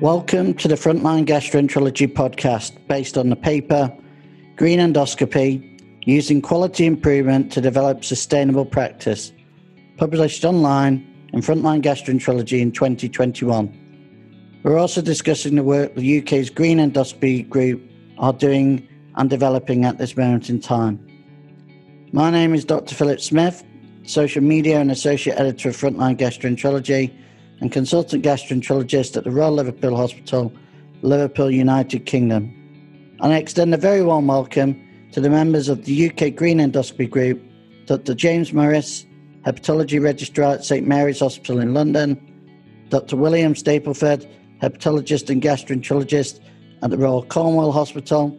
Welcome to the Frontline Gastroenterology podcast based on the paper Green Endoscopy Using Quality Improvement to Develop Sustainable Practice, published online in Frontline Gastroenterology in 2021. We're also discussing the work the UK's Green Endoscopy Group are doing and developing at this moment in time. My name is Dr. Philip Smith, social media and associate editor of Frontline Gastroenterology and consultant gastroenterologist at the Royal Liverpool Hospital, Liverpool, United Kingdom. And I extend a very warm welcome to the members of the UK Green Endoscopy Group, Dr. James Morris, Hepatology Registrar at St Mary's Hospital in London, Dr. William Stableforth, Hepatologist and Gastroenterologist at the Royal Cornwall Hospital,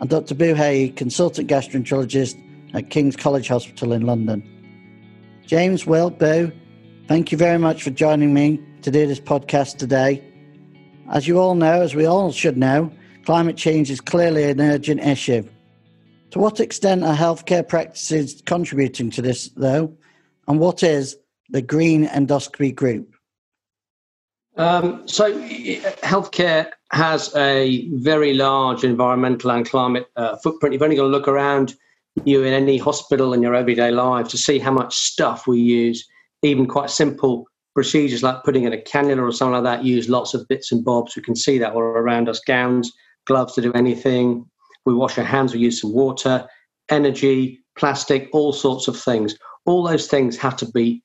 and Dr. Hayee, Consultant Gastroenterologist at King's College Hospital in London. James, Will, Boo, Thank you very much for joining me to do this podcast today. As you all know, as we all should know, climate change is clearly an urgent issue. To what extent are healthcare practices contributing to this, though? And what is the Green Endoscopy Group? Um, so, healthcare has a very large environmental and climate uh, footprint. You've only got to look around you in any hospital in your everyday life to see how much stuff we use even quite simple procedures like putting in a cannula or something like that use lots of bits and bobs. We can see that all around us gowns, gloves to do anything. We wash our hands, we use some water, energy, plastic, all sorts of things. All those things have to be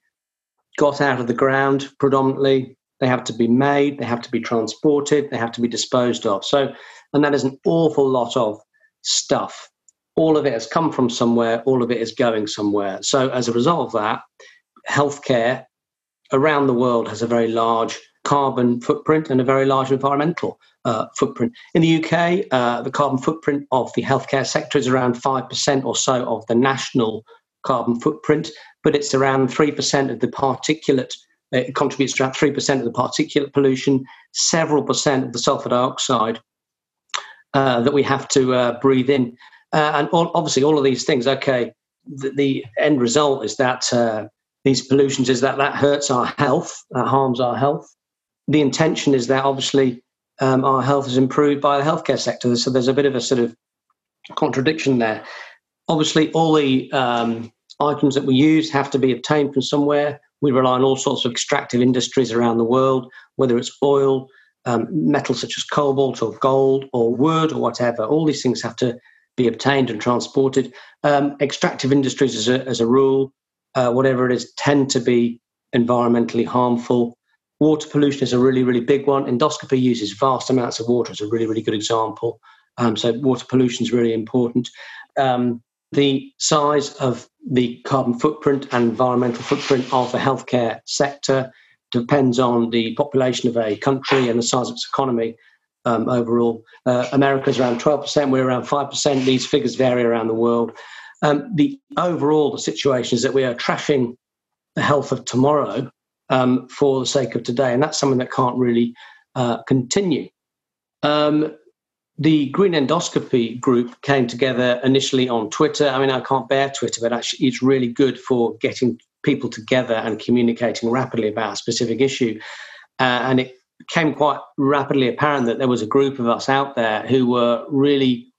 got out of the ground predominantly. They have to be made, they have to be transported, they have to be disposed of. So, and that is an awful lot of stuff. All of it has come from somewhere, all of it is going somewhere. So, as a result of that, healthcare around the world has a very large carbon footprint and a very large environmental uh, footprint. In the UK, uh, the carbon footprint of the healthcare sector is around 5% or so of the national carbon footprint, but it's around 3% of the particulate. Uh, it contributes to around 3% of the particulate pollution, several percent of the sulfur dioxide uh, that we have to uh, breathe in. Uh, and all, obviously, all of these things, okay, the, the end result is that these pollutions is that that hurts our health, that harms our health. The intention is that obviously um, our health is improved by the healthcare sector. So there's a bit of a sort of contradiction there. Obviously, all the um, items that we use have to be obtained from somewhere. We rely on all sorts of extractive industries around the world, whether it's oil, um, metals such as cobalt or gold or wood or whatever. All these things have to be obtained and transported. Um, extractive industries, as a, as a rule, uh, whatever it is, tend to be environmentally harmful. Water pollution is a really, really big one. Endoscopy uses vast amounts of water. It's a really, really good example. Um, so water pollution is really important. Um, the size of the carbon footprint and environmental footprint of the healthcare sector depends on the population of a country and the size of its economy um, overall. Uh, America's around 12%, we're around 5%. These figures vary around the world. Um, the overall the situation is that we are trashing the health of tomorrow um, for the sake of today, and that's something that can't really uh, continue. Um, the Green Endoscopy group came together initially on Twitter. I mean, I can't bear Twitter, but actually, it's really good for getting people together and communicating rapidly about a specific issue. Uh, and it became quite rapidly apparent that there was a group of us out there who were really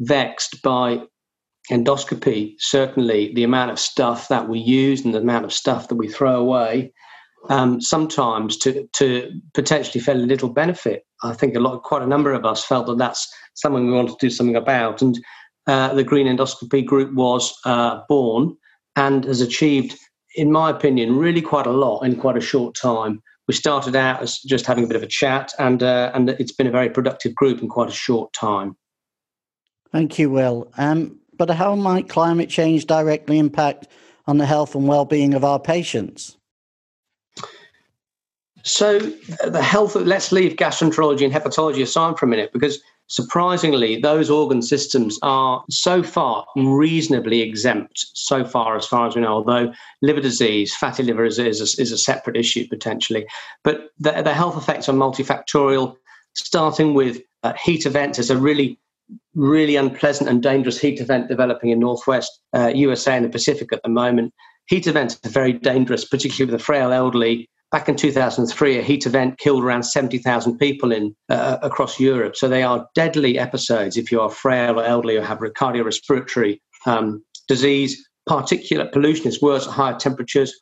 vexed by endoscopy, certainly the amount of stuff that we use and the amount of stuff that we throw away, um, sometimes to, to potentially fairly little benefit. I think a lot, quite a number of us felt that that's something we wanted to do something about. And uh, the Green Endoscopy Group was uh, born and has achieved, in my opinion, really quite a lot in quite a short time. We started out as just having a bit of a chat, and uh, and it's been a very productive group in quite a short time. Thank you, Will. Um, but how might climate change directly impact on the health and well-being of our patients? So the health, let's leave gastroenterology and hepatology aside for a minute because surprisingly, those organ systems are so far reasonably exempt, so far as far as we know, although liver disease, fatty liver is, is, a, is a separate issue potentially. But the, the health effects are multifactorial, starting with uh, heat events is a really really unpleasant and dangerous heat event developing in northwest uh, USA and the Pacific at the moment. Heat events are very dangerous, particularly with the frail elderly back in 2003, a heat event killed around 70,000 people in uh, across Europe. So they are deadly episodes if you are frail or elderly or have cardiorespiratory um, disease. Particulate pollution is worse at higher temperatures.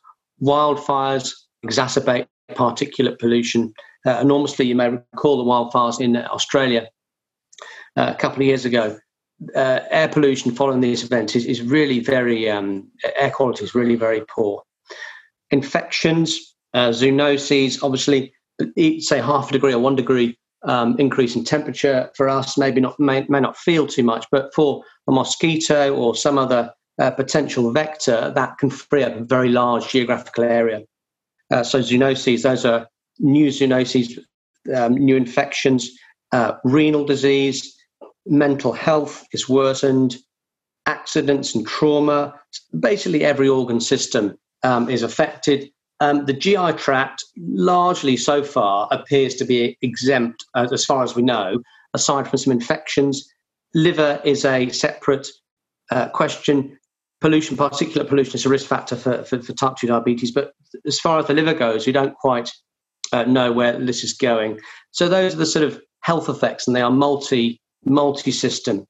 Wildfires exacerbate particulate pollution uh, enormously. You may recall the wildfires in Australia uh, a couple of years ago. Uh, air pollution following these events is, is really very, um, air quality is really very poor. Infections, uh, zoonoses, obviously, say half a degree or one degree um, increase in temperature for us maybe not may, may not feel too much, but for a mosquito or some other uh, potential vector, that can free up a very large geographical area. Uh, so zoonoses, those are new zoonoses, um, new infections, uh, renal disease, mental health is worsened, accidents and trauma. Basically, every organ system um, is affected. Um, the GI tract, largely so far, appears to be exempt, uh, as far as we know, aside from some infections. Liver is a separate uh, question. Pollution, particulate pollution, is a risk factor for, for, for, type 2 diabetes. But as far as the liver goes, we don't quite uh, know where this is going. So those are the sort of health effects, and they are multi multi system.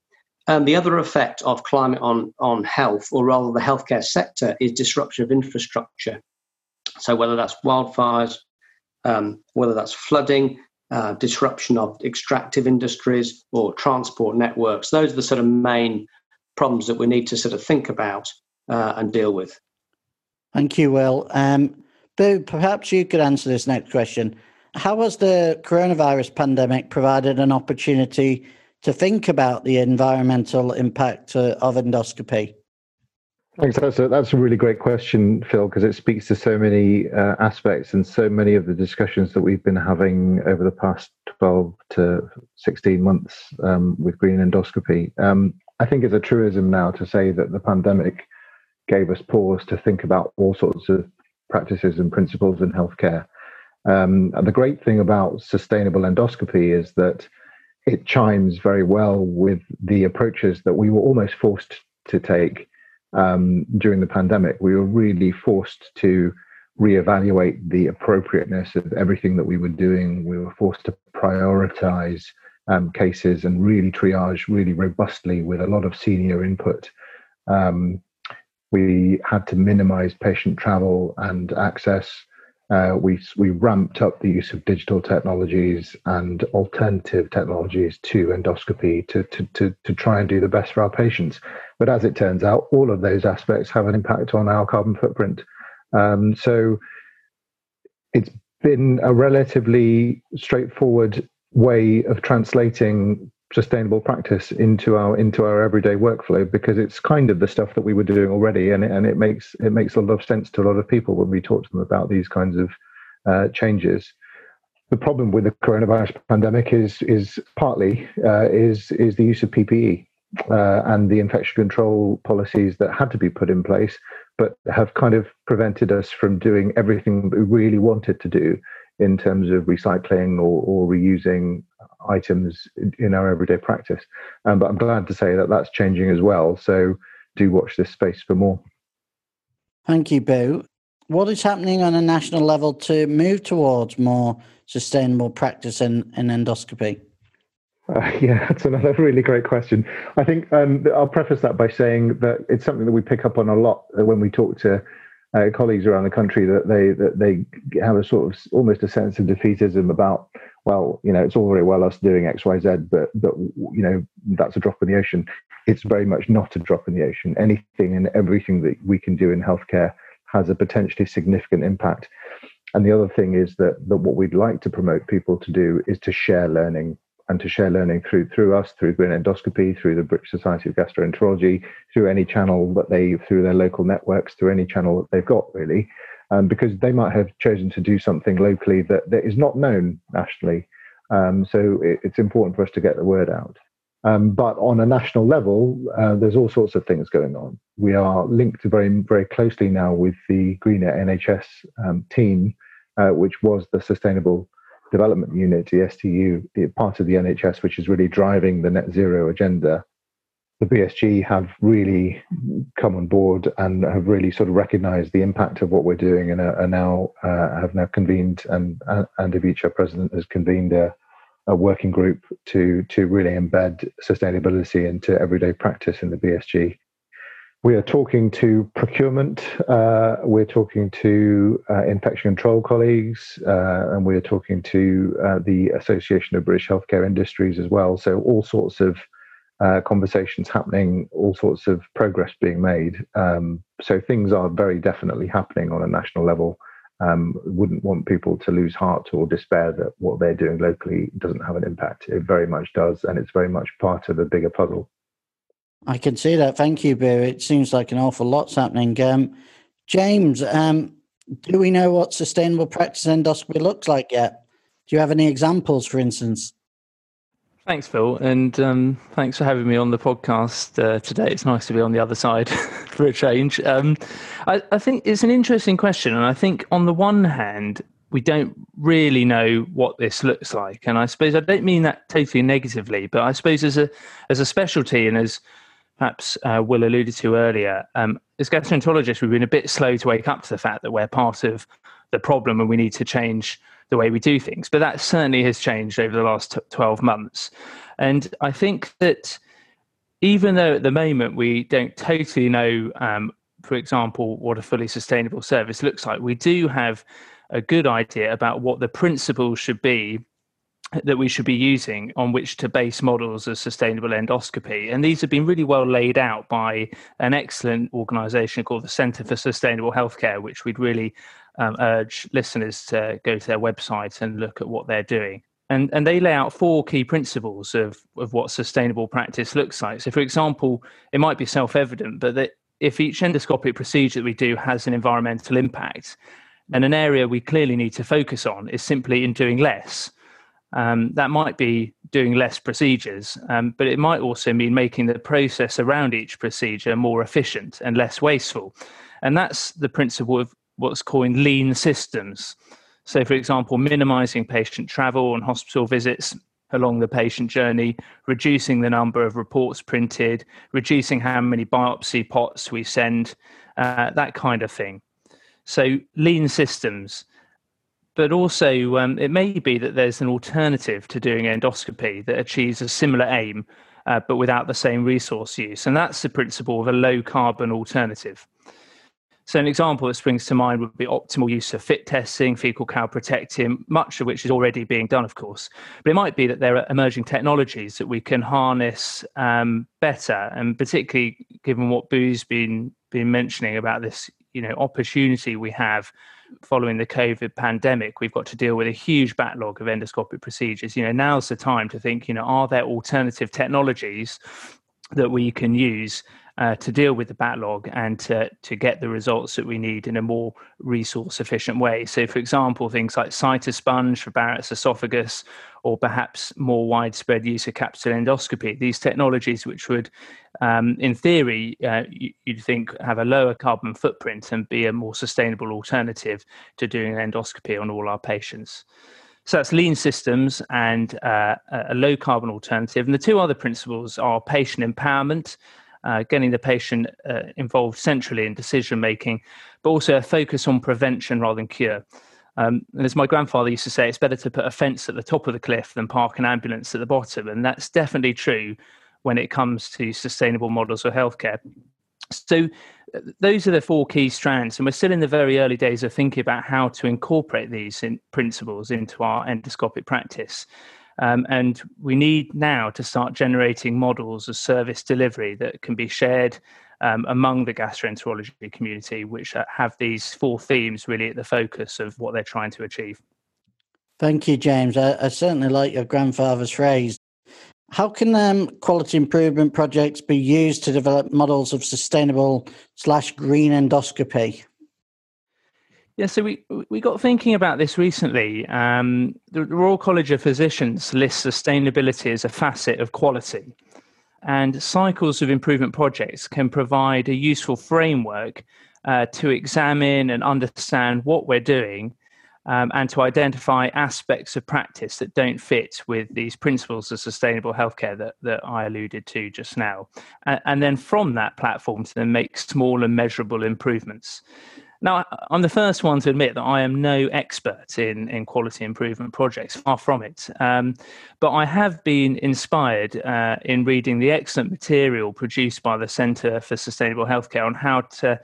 And the other effect of climate on, on health, or rather the healthcare sector, is disruption of infrastructure. So whether that's wildfires, um, whether that's flooding, uh, disruption of extractive industries or transport networks, those are the sort of main problems that we need to sort of think about uh, and deal with. Thank you, Will. Um, Boo, perhaps you could answer this next question. How has the coronavirus pandemic provided an opportunity to think about the environmental impact uh, of endoscopy? Thanks. That's a, that's a really great question, Phil, because it speaks to so many uh, aspects and so many of the discussions that we've been having over the past 12 to 16 months um, with green endoscopy. Um, I think it's a truism now to say that the pandemic gave us pause to think about all sorts of practices and principles in healthcare. Um, and the great thing about sustainable endoscopy is that it chimes very well with the approaches that we were almost forced to take um, during the pandemic. We were really forced to reevaluate the appropriateness of everything that we were doing. We were forced to prioritize um, cases and really triage really robustly with a lot of senior input. Um, we had to minimize patient travel and access. Uh, we we ramped up the use of digital technologies and alternative technologies to endoscopy to, to to to try and do the best for our patients. But as it turns out, all of those aspects have an impact on our carbon footprint. Um, so it's been a relatively straightforward way of translating sustainable practice into our into our everyday workflow because it's kind of the stuff that we were doing already and it, and it makes it makes a lot of sense to a lot of people when we talk to them about these kinds of uh, changes. The problem with the coronavirus pandemic is is partly uh, is is the use of PPE uh, and the infection control policies that had to be put in place, but have kind of prevented us from doing everything we really wanted to do in terms of recycling or, or reusing items in our everyday practice. Um, but I'm glad to say that that's changing as well. So do watch this space for more. Thank you, Boo. What is happening on a national level to move towards more sustainable practice in, in endoscopy? Uh, yeah, that's another really great question. I think um, I'll preface that by saying that it's something that we pick up on a lot when we talk to uh, colleagues around the country that they that they have a sort of almost a sense of defeatism about well you know it's all very well us doing x y z but but you know that's a drop in the ocean. It's very much not a drop in the ocean. Anything and everything that we can do in healthcare has a potentially significant impact. And the other thing is that that what we'd like to promote people to do is to share learning and to share learning through through us, through Green Endoscopy, through the British Society of Gastroenterology, through any channel that they, through their local networks, through any channel that they've got, really, um, because they might have chosen to do something locally that, that is not known nationally. Um, so it, it's important for us to get the word out. Um, but on a national level, uh, there's all sorts of things going on. We are linked very, very closely now with the Greener NHS um, team, uh, which was the Sustainable Development Unit, the SDU, part of the NHS, which is really driving the net zero agenda. the BSG have really come on board and have really sort of recognised the impact of what we're doing, and are, are now uh, have now convened and and Ivica, our president, has convened a, a working group to to really embed sustainability into everyday practice in the BSG. We are talking to procurement, uh, we're talking to uh, infection control colleagues, uh, and we're talking to uh, the Association of British Healthcare Industries as well. So, all sorts of uh, conversations happening, all sorts of progress being made. Um, so things are very definitely happening on a national level. Um, wouldn't want people to lose heart or despair that what they're doing locally doesn't have an impact. It very much does, and it's very much part of a bigger puzzle. I can see that. Thank you, Bill. It seems like an awful lot's happening. Um, James, um, do we know what sustainable practice endoscopy looks like yet? Do you have any examples, for instance? Thanks, Phil, and um, thanks for having me on the podcast uh, today. It's nice to be on the other side for a change. Um, I, I, think it's an interesting question, and I think on the one hand, we don't really know what this looks like, and I suppose I don't mean that totally negatively, but I suppose as a as a specialty and as perhaps uh, Will alluded to earlier, um, as gastroenterologists, we've been a bit slow to wake up to the fact that we're part of the problem and we need to change the way we do things. But that certainly has changed over the last 12 months. And I think that even though at the moment we don't totally know, um, for example, what a fully sustainable service looks like, we do have a good idea about what the principles should be that we should be using on which to base models of sustainable endoscopy. And these have been really well laid out by an excellent organization called the Center for Sustainable Healthcare, which we'd really um, urge listeners to go to their website and look at what they're doing. And, and they lay out four key principles of, of what sustainable practice looks like. So, for example, it might be self evident, but that if each endoscopic procedure that we do has an environmental impact, and an area we clearly need to focus on is simply in doing less. Um, that might be doing less procedures, um, but it might also mean making the process around each procedure more efficient and less wasteful. And that's the principle of what's called lean systems. So, for example, minimizing patient travel and hospital visits along the patient journey, reducing the number of reports printed, reducing how many biopsy pots we send, uh, that kind of thing. So, lean systems. But also, um, it may be that there's an alternative to doing endoscopy that achieves a similar aim, uh, but without the same resource use. And that's the principle of a low carbon alternative. So, an example that springs to mind would be optimal use of fit testing, fecal calprotectin, much of which is already being done, of course. But it might be that there are emerging technologies that we can harness um, better, and particularly given what Boo's been been mentioning about this, you know, opportunity we have following the COVID pandemic, we've got to deal with a huge backlog of endoscopic procedures. You know, now's the time to think, you know, are there alternative technologies that we can use uh, to deal with the backlog and to, to get the results that we need in a more resource efficient way. So, for example, things like Cytosponge for Barrett's esophagus, or perhaps more widespread use of capsule endoscopy. These technologies, which would, um, in theory, uh, you'd think have a lower carbon footprint and be a more sustainable alternative to doing endoscopy on all our patients. So that's lean systems and uh, a low carbon alternative. And the two other principles are patient empowerment uh, getting the patient uh, involved centrally in decision making, but also a focus on prevention rather than cure. Um, and as my grandfather used to say, it's better to put a fence at the top of the cliff than park an ambulance at the bottom. And that's definitely true when it comes to sustainable models of healthcare. So, uh, those are the four key strands, and we're still in the very early days of thinking about how to incorporate these in principles into our endoscopic practice. Um, and we need now to start generating models of service delivery that can be shared um, among the gastroenterology community, which uh, have these four themes really at the focus of what they're trying to achieve. Thank you, James. I, I certainly like your grandfather's phrase. How can um, quality improvement projects be used to develop models of sustainable slash green endoscopy? Yeah, so we we got thinking about this recently. Um, the Royal College of Physicians lists sustainability as a facet of quality, and cycles of improvement projects can provide a useful framework uh, to examine and understand what we're doing, um, and to identify aspects of practice that don't fit with these principles of sustainable healthcare that, that I alluded to just now. And, and then from that platform to then make small and measurable improvements. Now, I'm the first one to admit that I am no expert in, in quality improvement projects, far from it. Um, but I have been inspired uh, in reading the excellent material produced by the Centre for Sustainable Healthcare on how to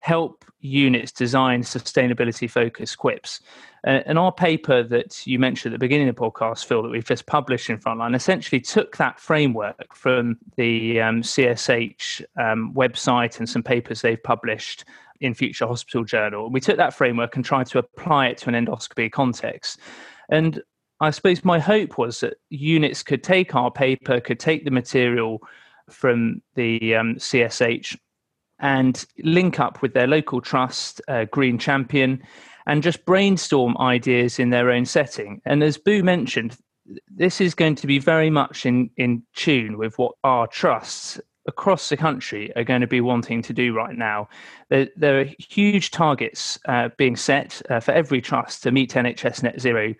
help units design sustainability focused QIPs. Uh, and our paper that you mentioned at the beginning of the podcast, Phil, that we've just published in Frontline, essentially took that framework from the um, CSH um, website and some papers they've published in Future Hospital Journal. We took that framework and tried to apply it to an endoscopy context. And I suppose my hope was that units could take our paper, could take the material from the um, CSH and link up with their local trust, uh, Green Champion, and just brainstorm ideas in their own setting. And as Boo mentioned, this is going to be very much in, in tune with what our trusts across the country are going to be wanting to do right now. There, there are huge targets uh, being set uh, for every trust to meet NHS net zero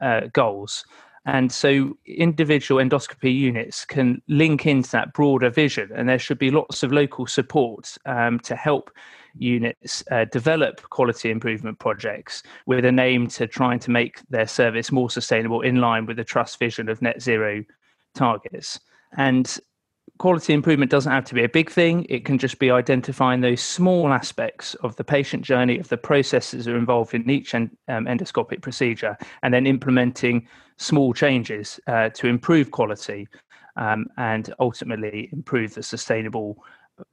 uh, goals. And so individual endoscopy units can link into that broader vision, and there should be lots of local support um, to help units uh, develop quality improvement projects with an aim to trying to make their service more sustainable in line with the trust vision of net zero targets. And quality improvement doesn't have to be a big thing. It can just be identifying those small aspects of the patient journey, of the processes that are involved in each en- um, endoscopic procedure, and then implementing small changes uh, to improve quality um, and ultimately improve the sustainable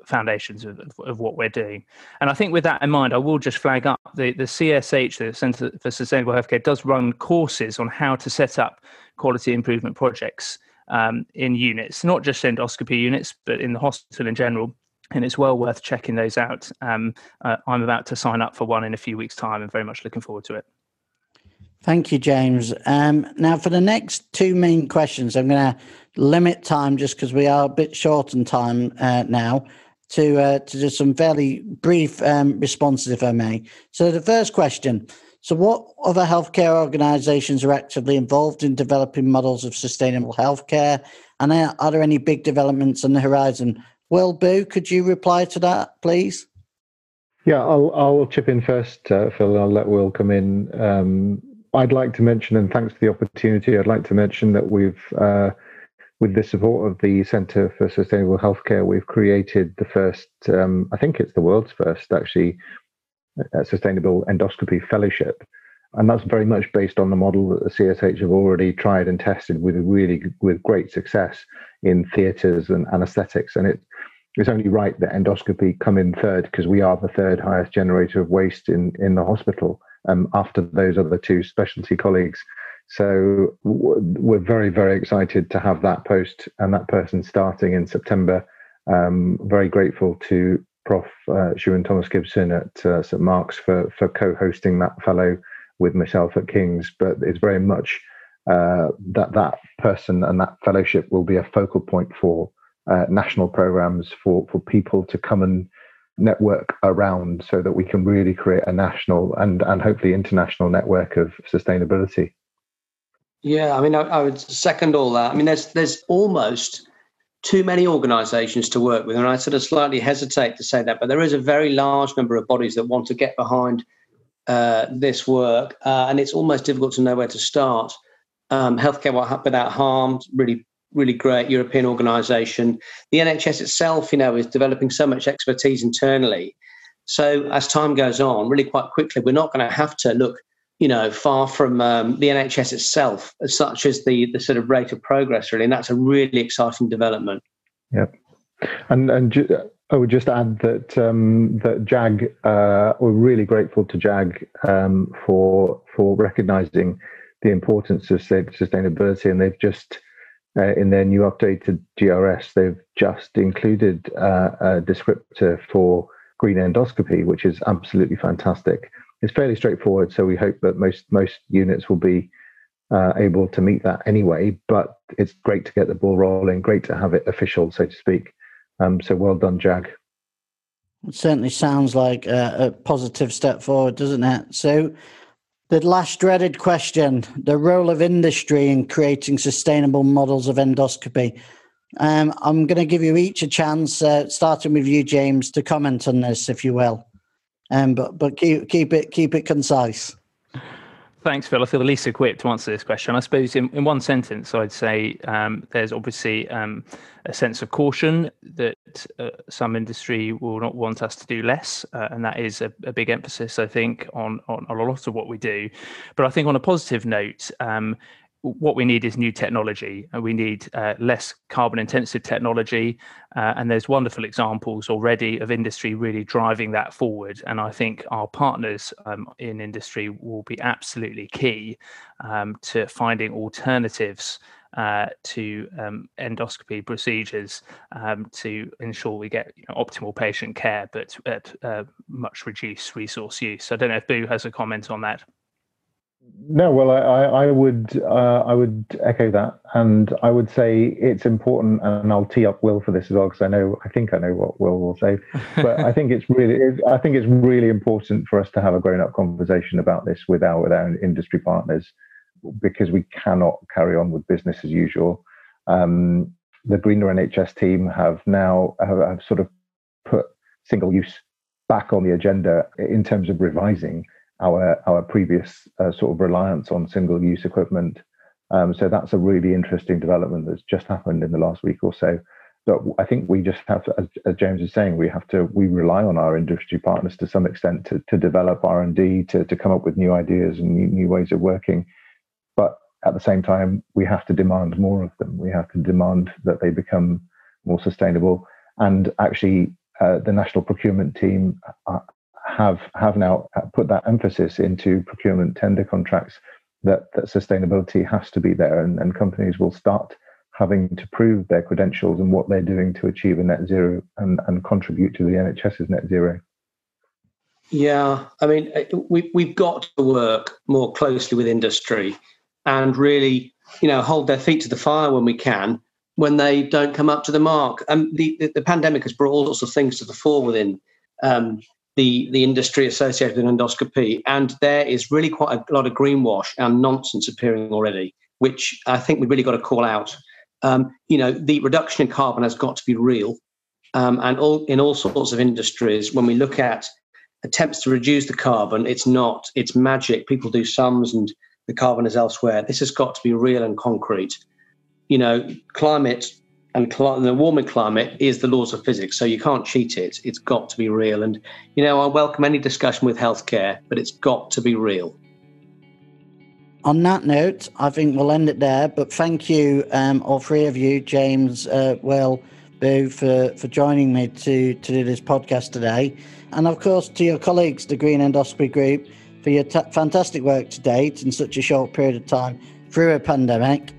foundations of, of, what we're doing. And I think with that in mind, I will just flag up the, the CSH, the Centre for Sustainable Healthcare, does run courses on how to set up quality improvement projects um, in units, not just endoscopy units, but in the hospital in general. And it's well worth checking those out. Um, uh, I'm about to sign up for one in a few weeks' time and very much looking forward to it. Thank you, James. Um, now, for the next two main questions, I'm going to limit time just because we are a bit short on time uh, now to uh, to just some fairly brief um, responses, if I may. So, the first question so, what other healthcare organizations are actively involved in developing models of sustainable healthcare? And are there any big developments on the horizon? Will Boo, could you reply to that, please? Yeah, I'll, I'll chip in first, uh, Phil. I'll let Will come in. Um, I'd like to mention, and thanks for the opportunity, I'd like to mention that we've, uh, with the support of the Centre for Sustainable Healthcare, we've created the first, um, I think it's the world's first, actually, sustainable endoscopy fellowship. And that's very much based on the model that the CSH have already tried and tested with really with great success in theatres and anaesthetics. And it, it's only right that endoscopy come in third because we are the third highest generator of waste in, in the hospital um, after those other two specialty colleagues. So we're very, very excited to have that post and that person starting in September. Um, very grateful to Prof. Uh, Thomas Gibson at uh, St Mark's for for co-hosting that fellow with myself at King's. But it's very much uh, that that person and that fellowship will be a focal point for uh, national programs for for people to come and network around, so that we can really create a national and and hopefully international network of sustainability. Yeah, I mean, I, I would second all that. I mean, there's there's almost too many organisations to work with. And I sort of slightly hesitate to say that, but there is a very large number of bodies that want to get behind uh, this work, uh, and it's almost difficult to know where to start. Um, Healthcare Without Harm, really, really great European organisation. The NHS itself, you know, is developing so much expertise internally. So as time goes on, really quite quickly, we're not going to have to look you know, far from um, the NHS itself, as such as the the sort of rate of progress, really, and that's a really exciting development. Yep, and and ju- I would just add that um, that JAG, uh, we're really grateful to JAG um, for for recognising the importance of sustainability, and they've just uh, in their new updated GRS, they've just included uh, a descriptor for green endoscopy, which is absolutely fantastic it's fairly straightforward. So we hope that most most units will be uh, able to meet that anyway. But it's great to get the ball rolling. Great to have it official, so to speak. Um, so well done, Jag. It certainly sounds like a, a positive step forward, doesn't it? So The last dreaded question the role of industry in creating sustainable models of endoscopy. Um, I'm going to give you each a chance, uh, starting with you, James, to comment on this, if you will. Um, but but keep, keep it keep it concise. Thanks, Phil. I feel the least equipped to answer this question. I suppose in, in one sentence, I'd say um, there's obviously um, a sense of caution that uh, some industry will not want us to do less, uh, and that is a, a, big emphasis, I think, on, on a lot of what we do. But I think on a positive note, um, what we need is new technology and we need uh, less carbon intensive technology uh, and there's wonderful examples already of industry really driving that forward and i think our partners um, in industry will be absolutely key um, to finding alternatives uh, to um, endoscopy procedures um, to ensure we get you know, optimal patient care but at uh, much reduced resource use. I don't know if Boo has a comment on that. No, well, I, I would uh, I would echo that, and I would say it's important, and I'll tee up Will for this as well because I know I think I know what Will will say, but I think it's really I think it's really important for us to have a grown up conversation about this with our with our industry partners because we cannot carry on with business as usual. Um, the Greener NHS team have now have, have sort of put single use back on the agenda in terms of revising our our previous uh, sort of reliance on single use equipment. Um, so that's a really interesting development that's just happened in the last week or so. But I think we just have to, as, as James is saying, we have to we rely on our industry partners to some extent to to develop R and D to to come up with new ideas and new, new ways of working. But at the same time, we have to demand more of them. We have to demand that they become more sustainable. And actually, uh, the national procurement team have have now put that emphasis into procurement tender contracts that, that sustainability has to be there and, and companies will start having to prove their credentials and what they're doing to achieve a net zero and, and contribute to the NHS's net zero. Yeah, I mean, uh, we, we've got to work more closely with industry and really, you know, hold their feet to the fire when we can when they don't come up to the mark. Um, the, the, the pandemic has brought all sorts of things to the fore within um, the, the industry associated with endoscopy. And there is really quite a lot of greenwash and nonsense appearing already, which I think we've really got to call out. Um, you know, the reduction in carbon has got to be real. Um, and all in all sorts of industries, when we look at attempts to reduce the carbon, it's not, it's magic. People do sums and the carbon is elsewhere. This has got to be real and concrete. You know, climate and cl- the warming climate is the laws of physics, so you can't cheat it. It's got to be real. And, you know, I welcome any discussion with healthcare, but it's got to be real. On that note, I think we'll end it there. But thank you, um, all three of you, James, uh, Will, Boo, for, for joining me to, to do this podcast today. And of course, to your colleagues, the Green Endoscopy Group, for your t- fantastic work to date in such a short period of time through a pandemic.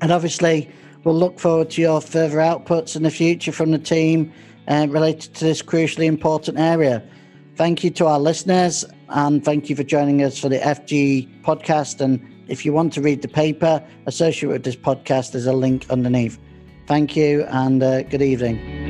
And obviously, We'll look forward to your further outputs in the future from the team uh, related to this crucially important area. Thank you to our listeners and thank you for joining us for the FG podcast. And if you want to read the paper associated with this podcast, there's a link underneath. Thank you and uh, good evening.